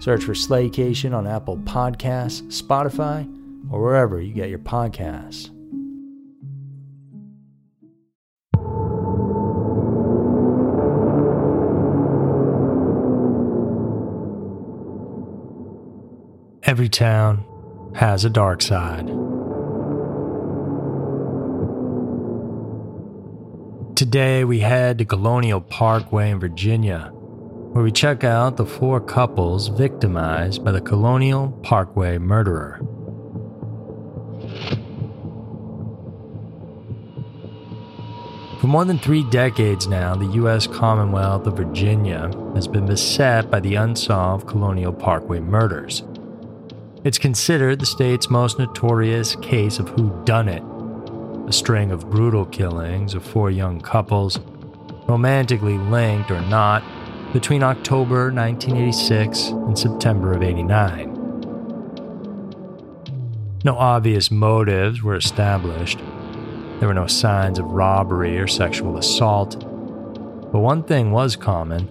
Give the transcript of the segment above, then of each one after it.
Search for Slaycation on Apple Podcasts, Spotify, or wherever you get your podcasts. Every town has a dark side. Today we head to Colonial Parkway in Virginia where we check out the four couples victimized by the Colonial Parkway murderer. For more than three decades now, the U.S. Commonwealth of Virginia has been beset by the unsolved Colonial Parkway murders. It's considered the state's most notorious case of who done it, a string of brutal killings of four young couples, romantically linked or not, between October 1986 and September of 89. No obvious motives were established. There were no signs of robbery or sexual assault. But one thing was common.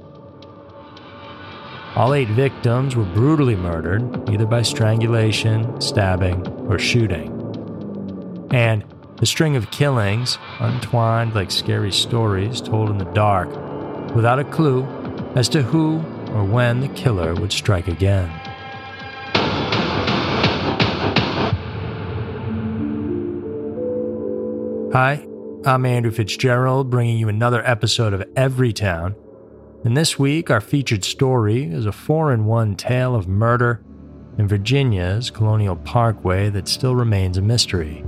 All eight victims were brutally murdered, either by strangulation, stabbing, or shooting. And the string of killings, untwined like scary stories told in the dark, without a clue as to who or when the killer would strike again. Hi, I'm Andrew Fitzgerald, bringing you another episode of Everytown. And this week, our featured story is a four in one tale of murder in Virginia's Colonial Parkway that still remains a mystery.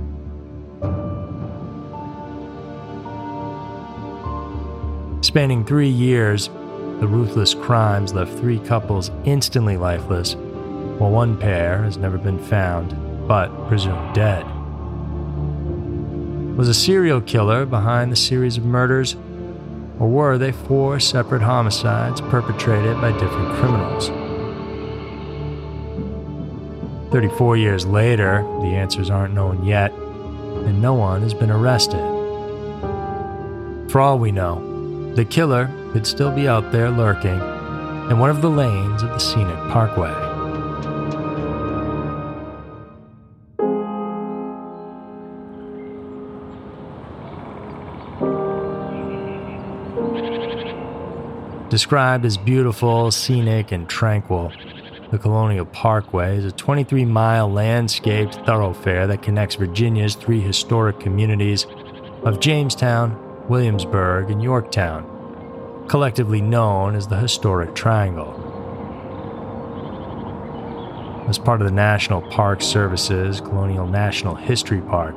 Spanning three years, the ruthless crimes left three couples instantly lifeless, while one pair has never been found, but presumed dead. Was a serial killer behind the series of murders, or were they four separate homicides perpetrated by different criminals? 34 years later, the answers aren't known yet, and no one has been arrested. For all we know, the killer could still be out there lurking in one of the lanes of the scenic parkway. Described as beautiful, scenic, and tranquil, the Colonial Parkway is a 23 mile landscaped thoroughfare that connects Virginia's three historic communities of Jamestown, Williamsburg, and Yorktown, collectively known as the Historic Triangle. As part of the National Park Service's Colonial National History Park,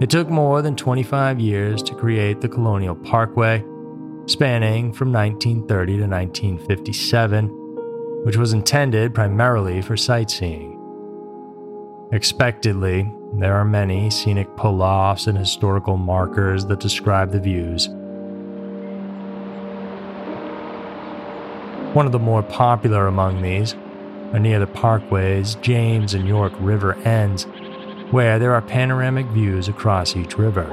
it took more than 25 years to create the Colonial Parkway, spanning from 1930 to 1957, which was intended primarily for sightseeing. Expectedly, there are many scenic pull offs and historical markers that describe the views. One of the more popular among these are near the parkway's James and York River ends, where there are panoramic views across each river.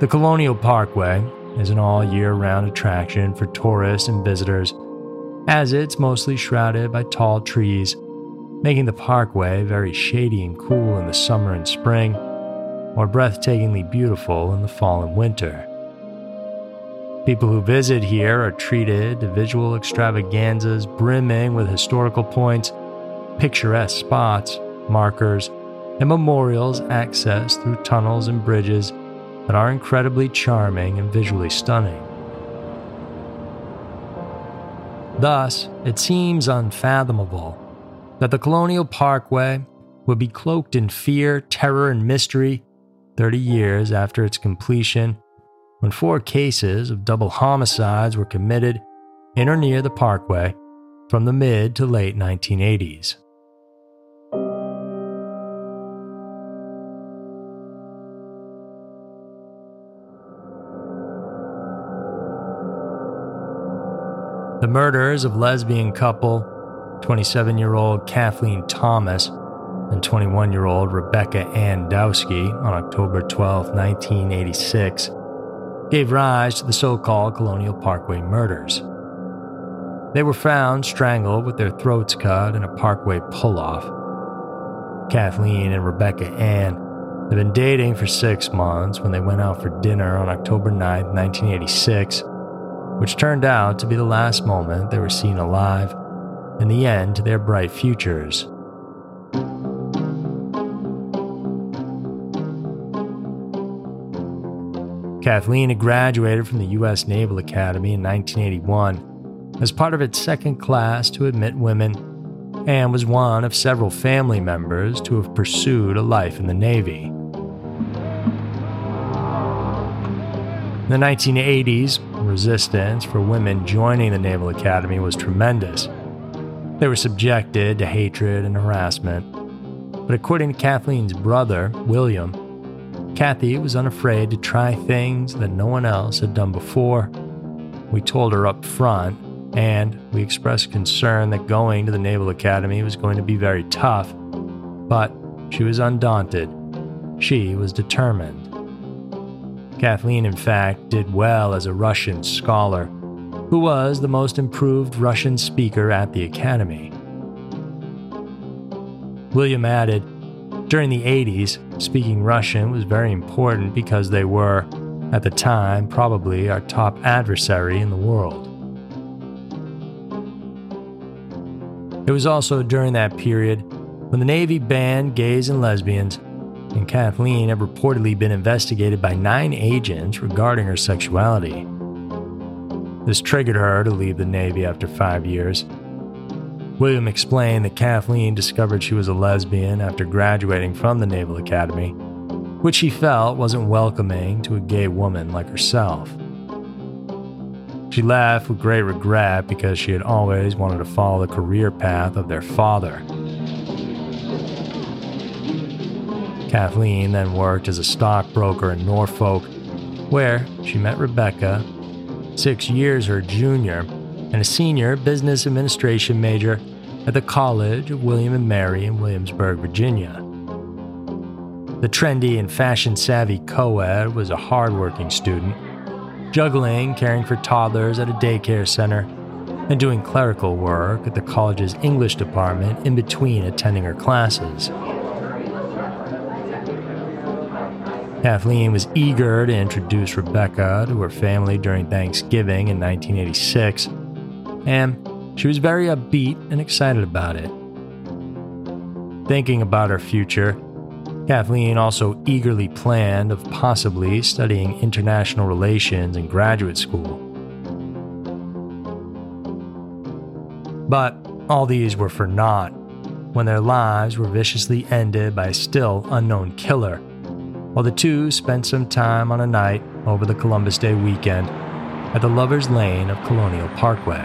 The Colonial Parkway is an all year round attraction for tourists and visitors, as it's mostly shrouded by tall trees, making the parkway very shady and cool in the summer and spring, or breathtakingly beautiful in the fall and winter. People who visit here are treated to visual extravaganzas brimming with historical points, picturesque spots, markers, and memorials accessed through tunnels and bridges that are incredibly charming and visually stunning. Thus, it seems unfathomable that the Colonial Parkway would be cloaked in fear, terror, and mystery 30 years after its completion when four cases of double homicides were committed in or near the parkway from the mid to late 1980s. The murders of lesbian couple 27 year old Kathleen Thomas and 21 year old Rebecca Ann Dowski on October 12, 1986, gave rise to the so called Colonial Parkway murders. They were found strangled with their throats cut in a parkway pull off. Kathleen and Rebecca Ann had been dating for six months when they went out for dinner on October 9, 1986, which turned out to be the last moment they were seen alive and the end to their bright futures. Kathleen had graduated from the U.S. Naval Academy in 1981 as part of its second class to admit women and was one of several family members to have pursued a life in the Navy. In the 1980s, resistance for women joining the Naval Academy was tremendous. They were subjected to hatred and harassment. But according to Kathleen's brother, William, Kathy was unafraid to try things that no one else had done before. We told her up front, and we expressed concern that going to the Naval Academy was going to be very tough, but she was undaunted. She was determined. Kathleen, in fact, did well as a Russian scholar, who was the most improved Russian speaker at the Academy. William added, during the 80s, speaking Russian was very important because they were, at the time, probably our top adversary in the world. It was also during that period when the Navy banned gays and lesbians, and Kathleen had reportedly been investigated by nine agents regarding her sexuality. This triggered her to leave the Navy after five years William explained that Kathleen discovered she was a lesbian after graduating from the Naval Academy, which he felt wasn't welcoming to a gay woman like herself. She left with great regret because she had always wanted to follow the career path of their father. Kathleen then worked as a stockbroker in Norfolk, where she met Rebecca, six years her junior, and a senior business administration major at the College of William and Mary in Williamsburg, Virginia. The trendy and fashion savvy co ed was a hardworking student, juggling caring for toddlers at a daycare center and doing clerical work at the college's English department in between attending her classes. Kathleen was eager to introduce Rebecca to her family during Thanksgiving in 1986, and she was very upbeat and excited about it. Thinking about her future, Kathleen also eagerly planned of possibly studying international relations in graduate school. But all these were for naught when their lives were viciously ended by a still unknown killer, while the two spent some time on a night over the Columbus Day weekend at the Lover's Lane of Colonial Parkway.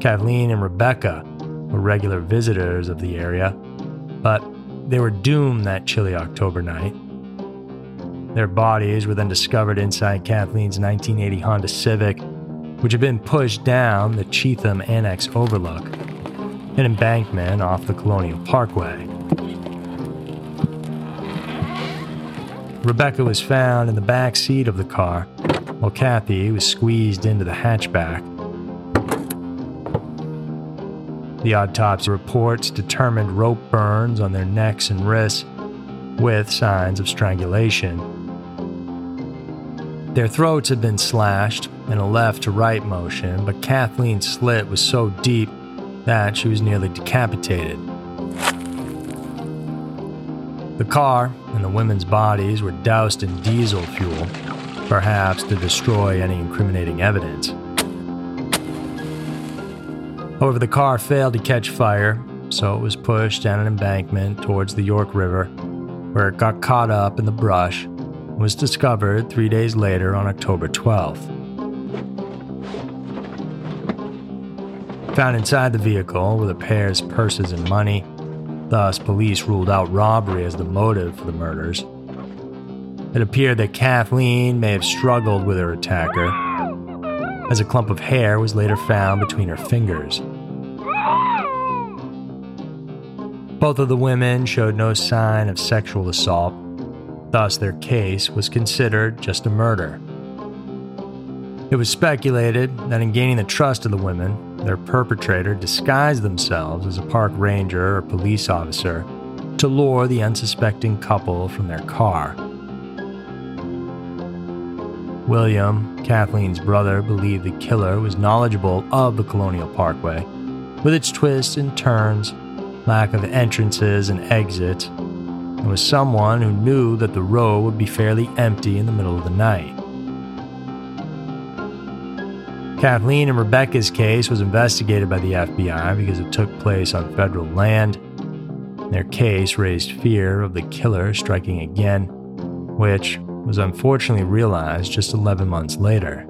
Kathleen and Rebecca were regular visitors of the area, but they were doomed that chilly October night. Their bodies were then discovered inside Kathleen's 1980 Honda Civic, which had been pushed down the Cheatham Annex Overlook, an embankment off the Colonial Parkway. Rebecca was found in the back seat of the car, while Kathy was squeezed into the hatchback. The autopsy reports determined rope burns on their necks and wrists, with signs of strangulation. Their throats had been slashed in a left to right motion, but Kathleen's slit was so deep that she was nearly decapitated. The car and the women's bodies were doused in diesel fuel, perhaps to destroy any incriminating evidence. However, the car failed to catch fire, so it was pushed down an embankment towards the York River, where it got caught up in the brush and was discovered three days later on October 12th. Found inside the vehicle were the pair's purses and money. Thus, police ruled out robbery as the motive for the murders. It appeared that Kathleen may have struggled with her attacker, as a clump of hair was later found between her fingers. Both of the women showed no sign of sexual assault, thus, their case was considered just a murder. It was speculated that in gaining the trust of the women, their perpetrator disguised themselves as a park ranger or police officer to lure the unsuspecting couple from their car. William, Kathleen's brother, believed the killer was knowledgeable of the Colonial Parkway, with its twists and turns, lack of entrances and exits, and was someone who knew that the road would be fairly empty in the middle of the night. Kathleen and Rebecca's case was investigated by the FBI because it took place on federal land. Their case raised fear of the killer striking again, which was unfortunately realized just 11 months later.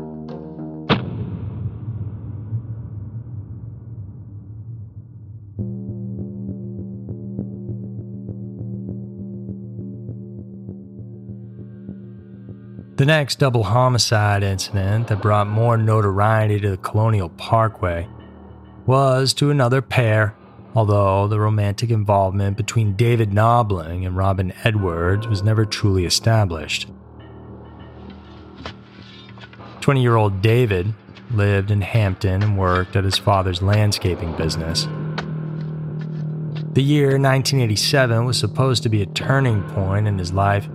The next double homicide incident that brought more notoriety to the Colonial Parkway was to another pair, although the romantic involvement between David Knobling and Robin Edwards was never truly established. 20 year old David lived in Hampton and worked at his father's landscaping business. The year 1987 was supposed to be a turning point in his life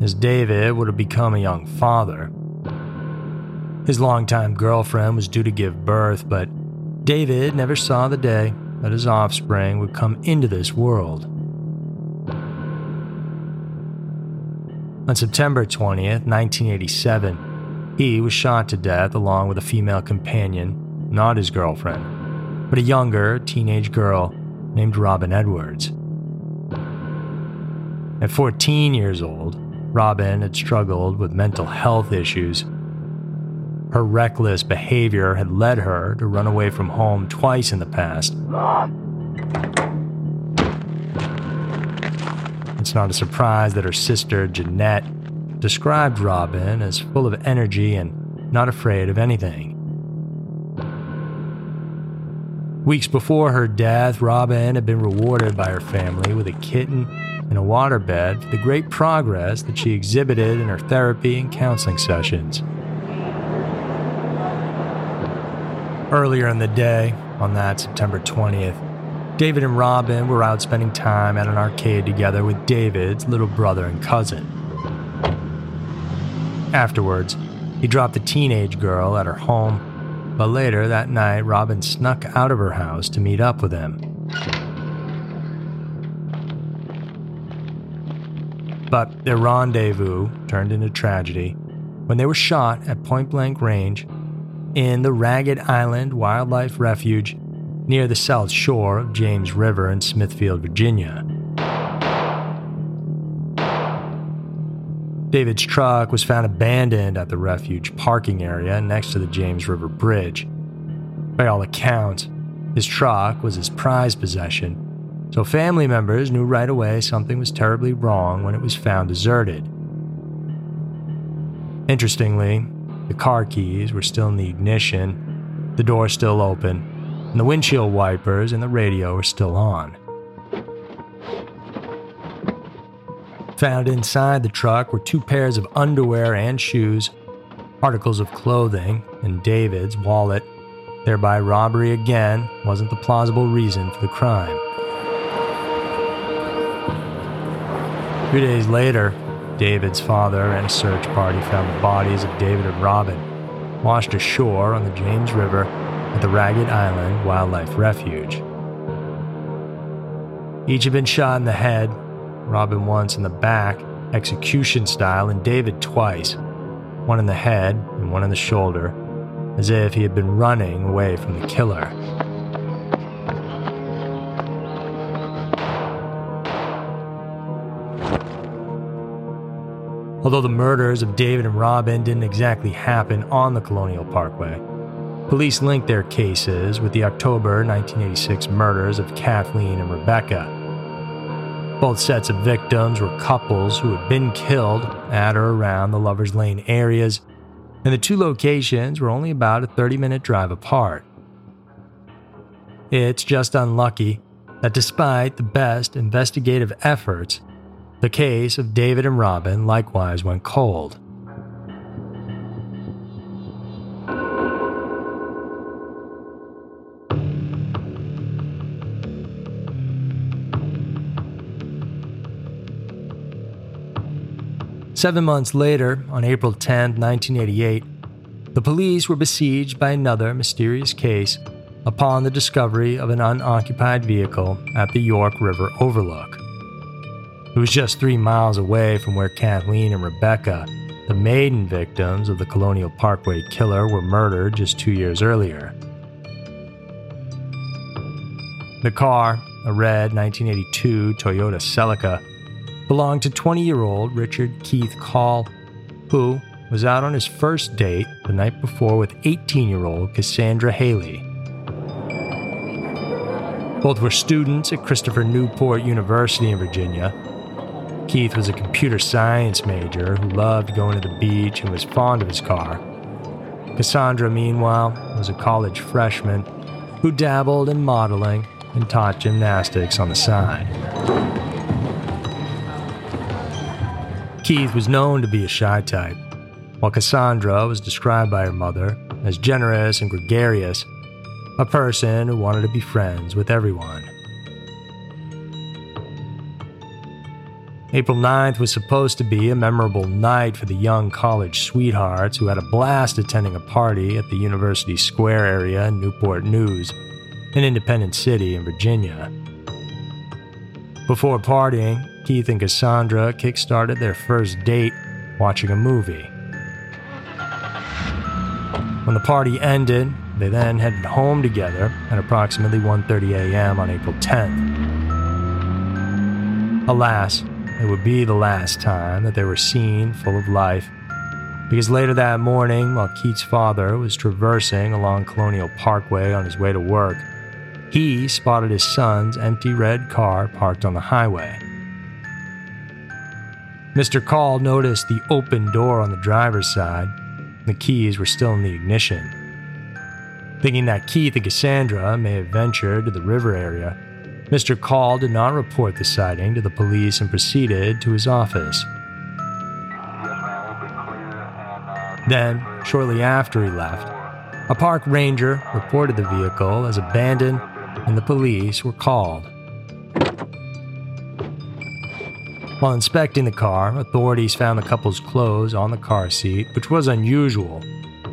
as David would have become a young father. His longtime girlfriend was due to give birth, but David never saw the day that his offspring would come into this world. On September 20th, 1987, he was shot to death along with a female companion, not his girlfriend, but a younger teenage girl named Robin Edwards. At 14 years old, Robin had struggled with mental health issues. Her reckless behavior had led her to run away from home twice in the past. It's not a surprise that her sister, Jeanette, described Robin as full of energy and not afraid of anything. Weeks before her death, Robin had been rewarded by her family with a kitten in a waterbed for the great progress that she exhibited in her therapy and counseling sessions. Earlier in the day, on that September 20th, David and Robin were out spending time at an arcade together with David's little brother and cousin. Afterwards, he dropped the teenage girl at her home, but later that night, Robin snuck out of her house to meet up with him. But their rendezvous turned into tragedy when they were shot at point blank range in the Ragged Island Wildlife Refuge near the south shore of James River in Smithfield, Virginia. David's truck was found abandoned at the refuge parking area next to the James River Bridge. By all accounts, his truck was his prized possession so family members knew right away something was terribly wrong when it was found deserted. Interestingly, The car keys were still in the ignition, the door still open, and the windshield wipers and the radio were still on. Found inside the truck were two pairs of underwear and shoes, articles of clothing, and David's wallet. Thereby, robbery again wasn't the plausible reason for the crime. Two days later, David's father and a search party found the bodies of David and Robin washed ashore on the James River at the Ragged Island Wildlife Refuge. Each had been shot in the head, Robin once in the back, execution style, and David twice, one in the head and one in the shoulder, as if he had been running away from the killer. Although the murders of David and Robin didn't exactly happen on the Colonial Parkway, police linked their cases with the October 1986 murders of Kathleen and Rebecca. Both sets of victims were couples who had been killed at or around the Lover's Lane areas, and the two locations were only about a 30 minute drive apart. It's just unlucky that despite the best investigative efforts, the case of David and Robin likewise went cold. Seven months later, on April 10, 1988, the police were besieged by another mysterious case upon the discovery of an unoccupied vehicle at the York River Overlook. It was just three miles away from where Kathleen and Rebecca, the maiden victims of the Colonial Parkway killer, were murdered just two years earlier. The car, a red 1982 Toyota Celica, belonged to 20 year old Richard Keith Call, who was out on his first date the night before with 18 year old Cassandra Hailey. Both were students at Christopher Newport University in Virginia Keith was a computer science major who loved going to the beach and was fond of his car. Cassandra, meanwhile, was a college freshman who dabbled in modeling and taught gymnastics on the side. Keith was known to be a shy type, while Cassandra was described by her mother as generous and gregarious, a person who wanted to be friends with everyone. April 9th was supposed to be a memorable night for the young college sweethearts who had a blast attending a party at the University Square area in Newport News, an independent city in Virginia. Before partying, Keith and Cassandra kickstarted their first date watching a movie. When the party ended, they then headed home together at approximately 1:30 a.m. on April 10th. Alas, it would be the last time that they were seen full of life. Because later that morning, while Keith's father was traversing along Colonial Parkway on his way to work, he spotted his son's empty red car parked on the highway. Mr. Call noticed the open door on the driver's side. The keys were still in the ignition. Thinking that Keith and Cassandra may have ventured to the river area, Mr. Call did not report the sighting to the police and proceeded to his office. Then, shortly after he left, a park ranger reported the vehicle as abandoned and the police were called. While inspecting the car, authorities found the couple's clothes on the car seat, which was unusual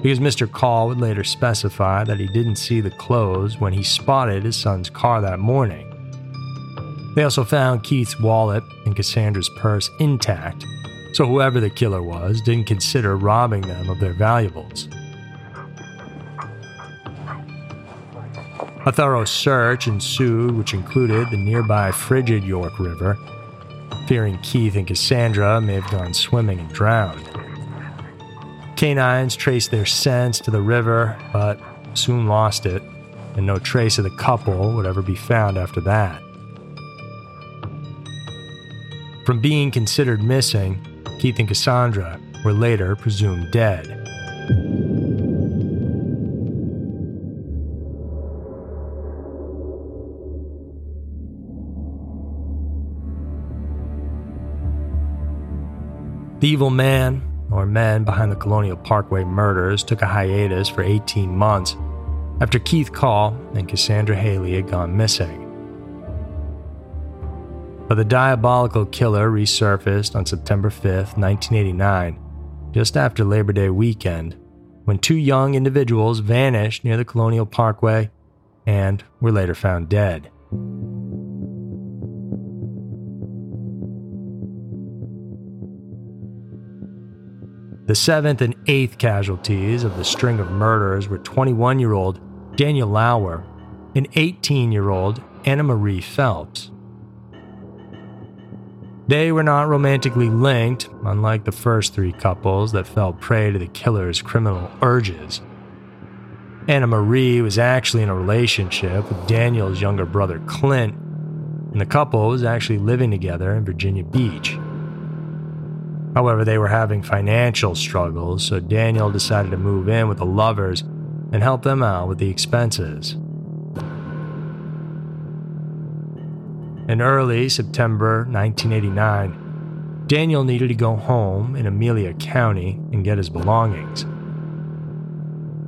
because Mr. Call would later specify that he didn't see the clothes when he spotted his son's car that morning. They also found Keith's wallet and Cassandra's purse intact, so whoever the killer was didn't consider robbing them of their valuables. A thorough search ensued, which included the nearby frigid York River, fearing Keith and Cassandra may have gone swimming and drowned. Canines traced their scents to the river, but soon lost it, and no trace of the couple would ever be found after that. from being considered missing, Keith and Cassandra were later presumed dead. The evil man, or men behind the Colonial Parkway murders, took a hiatus for 18 months after Keith Call and Cassandra Hailey had gone missing. But the diabolical killer resurfaced on September 5, 1989, just after Labor Day weekend, when two young individuals vanished near the Colonial Parkway and were later found dead. The seventh and eighth casualties of the string of murders were 21 year old Daniel Lauer and 18 year old Anna Marie Phelps. They were not romantically linked, unlike the first three couples that fell prey to the killer's criminal urges. Anna Marie was actually in a relationship with Daniel's younger brother Clint, and the couple was actually living together in Virginia Beach. However, they were having financial struggles, so Daniel decided to move in with the lovers and help them out with the expenses. In early September 1989, Daniel needed to go home in Amelia County and get his belongings.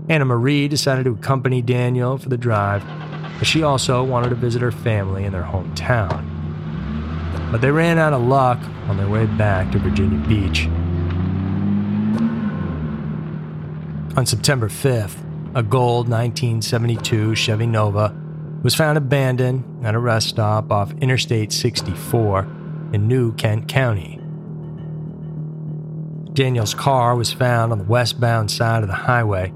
Anna Marie decided to accompany Daniel for the drive, but she also wanted to visit her family in their hometown. But they ran out of luck on their way back to Virginia Beach. On September 5th, a gold 1972 Chevy Nova was found abandoned at a rest stop off Interstate 64 in New Kent County. Daniel's car was found on the westbound side of the highway,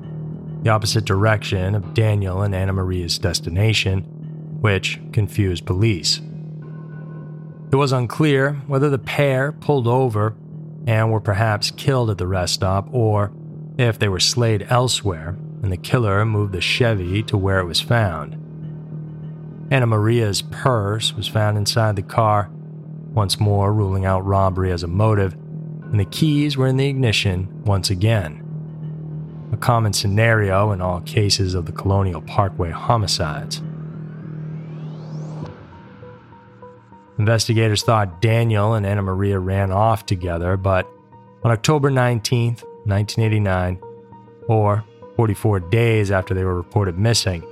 the opposite direction of Daniel and Anna Maria's destination, which confused police. It was unclear whether the pair pulled over and were perhaps killed at the rest stop or if they were slayed elsewhere and the killer moved the Chevy to where it was found. Anna Maria's purse was found inside the car, once more ruling out robbery as a motive, and the keys were in the ignition once again. A common scenario in all cases of the Colonial Parkway homicides. Investigators thought Daniel and Anna Maria ran off together, but on October 19, 1989, or 44 days after they were reported missing.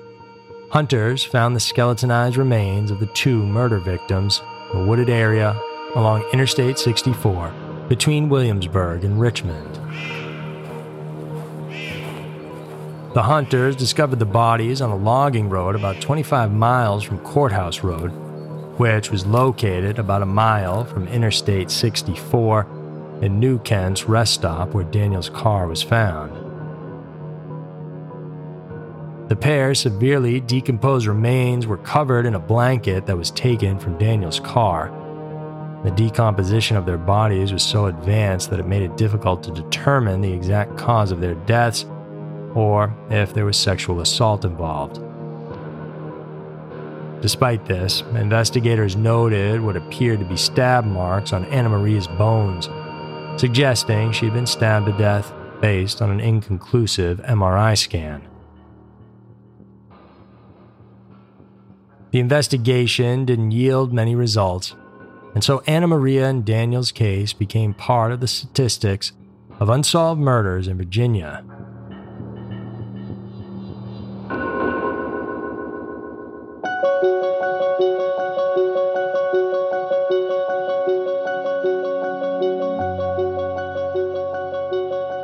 Hunters found the skeletonized remains of the two murder victims in a wooded area along Interstate 64 between Williamsburg and Richmond. The hunters discovered the bodies on a logging road about 25 miles from Courthouse Road, which was located about a mile from Interstate 64 and New Kent's rest stop where Daniel's car was found. The pair's severely decomposed remains were covered in a blanket that was taken from Daniel's car. The decomposition of their bodies was so advanced that it made it difficult to determine the exact cause of their deaths or if there was sexual assault involved. Despite this, investigators noted what appeared to be stab marks on Anna Maria's bones, suggesting she had been stabbed to death based on an inconclusive MRI scan. The investigation didn't yield many results, and so Anna Maria and Daniel's case became part of the statistics of unsolved murders in Virginia.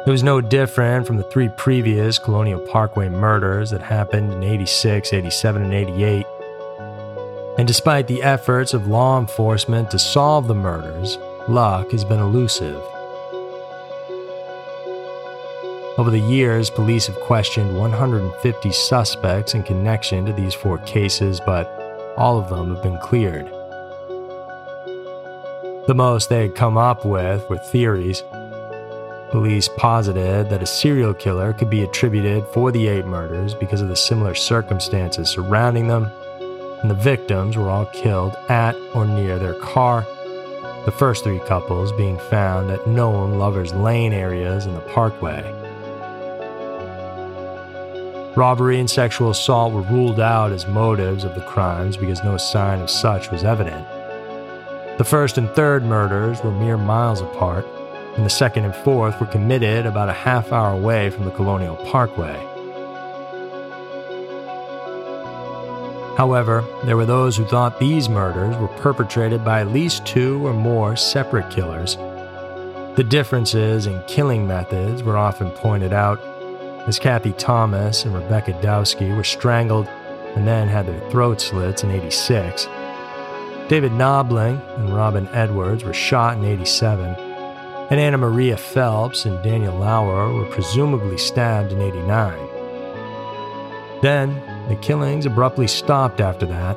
It was no different from the three previous Colonial Parkway murders that happened in 86, 87, and 88 and despite the efforts of law enforcement to solve the murders, luck has been elusive. Over the years, police have questioned 150 suspects in connection to these four cases, but all of them have been cleared. The most they had come up with were theories. Police posited that a serial killer could be attributed for the eight murders because of the similar circumstances surrounding them and the victims were all killed at or near their car, the first three couples being found at known Lovers Lane areas in the parkway. Robbery and sexual assault were ruled out as motives of the crimes because no sign of such was evident. The first and third murders were mere miles apart, and the second and fourth were committed about a half hour away from the Colonial Parkway. However, there were those who thought these murders were perpetrated by at least two or more separate killers. The differences in killing methods were often pointed out, as Kathy Thomas and Rebecca Dowski were strangled and then had their throats slits in 86. David Knobling and Robin Edwards were shot in 87, and Anna Maria Phelps and Daniel Lauer were presumably stabbed in 89. Then, the killings abruptly stopped after that.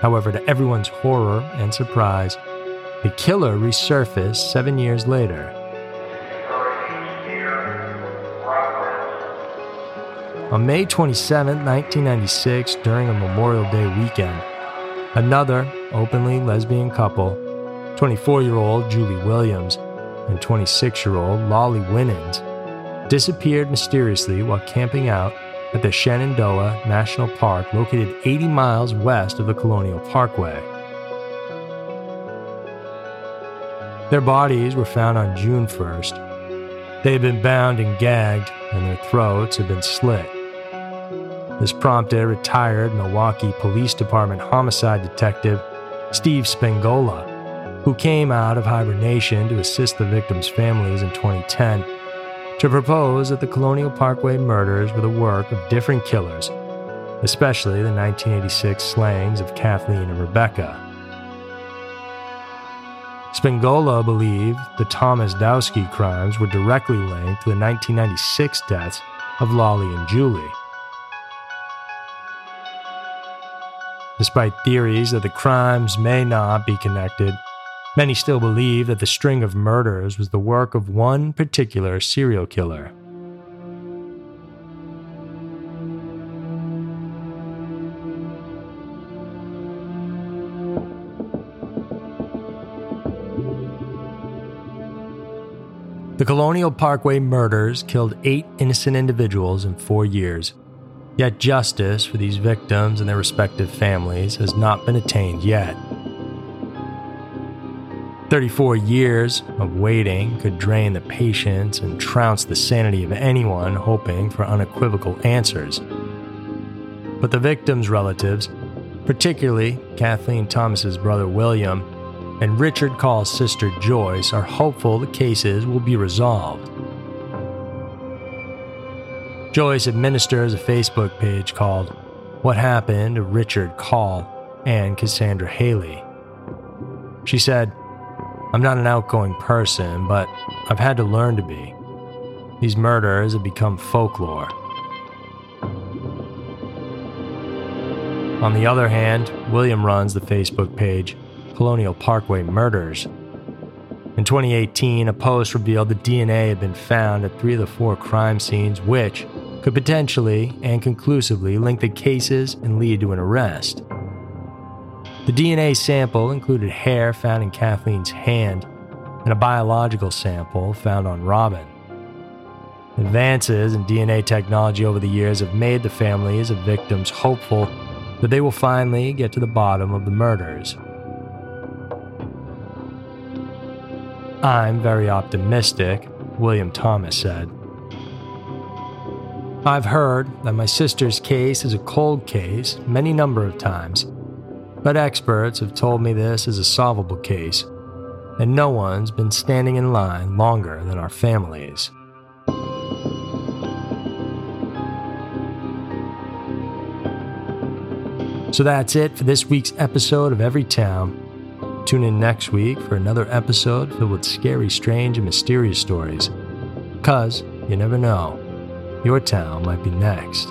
However, to everyone's horror and surprise, the killer resurfaced seven years later. On May 27, 1996, during a Memorial Day weekend, another openly lesbian couple, 24 year old Julie Williams and 26 year old Lolly Winans, disappeared mysteriously while camping out at the Shenandoah National Park, located 80 miles west of the Colonial Parkway. Their bodies were found on June 1st. They had been bound and gagged, and their throats had been slit. This prompted retired Milwaukee Police Department homicide detective Steve Spingola, who came out of hibernation to assist the victims' families in 2010 to propose that the Colonial Parkway murders were the work of different killers, especially the 1986 slayings of Kathleen and Rebecca. Spingola believed the Thomas Dowski crimes were directly linked to the 1996 deaths of Lolly and Julie. Despite theories that the crimes may not be connected, Many still believe that the string of murders was the work of one particular serial killer. The Colonial Parkway murders killed eight innocent individuals in four years. Yet justice for these victims and their respective families has not been attained yet. 34 years of waiting could drain the patience and trounce the sanity of anyone hoping for unequivocal answers. But the victims' relatives, particularly Kathleen Thomas's brother William and Richard Call's sister Joyce, are hopeful the cases will be resolved. Joyce administers a Facebook page called What Happened to Richard Call and Cassandra Hailey. She said, I'm not an outgoing person, but I've had to learn to be. These murders have become folklore. On the other hand, William runs the Facebook page Colonial Parkway Murders. In 2018, a post revealed that DNA had been found at three of the four crime scenes, which could potentially and conclusively link the cases and lead to an arrest. The DNA sample included hair found in Kathleen's hand and a biological sample found on Robin. Advances in DNA technology over the years have made the families of victims hopeful that they will finally get to the bottom of the murders. I'm very optimistic, William Thomas said. I've heard that my sister's case is a cold case many number of times but experts have told me this is a solvable case, and no one's been standing in line longer than our families. So that's it for this week's episode of Every Town. Tune in next week for another episode filled with scary, strange, and mysterious stories. Because you never know, your town might be next.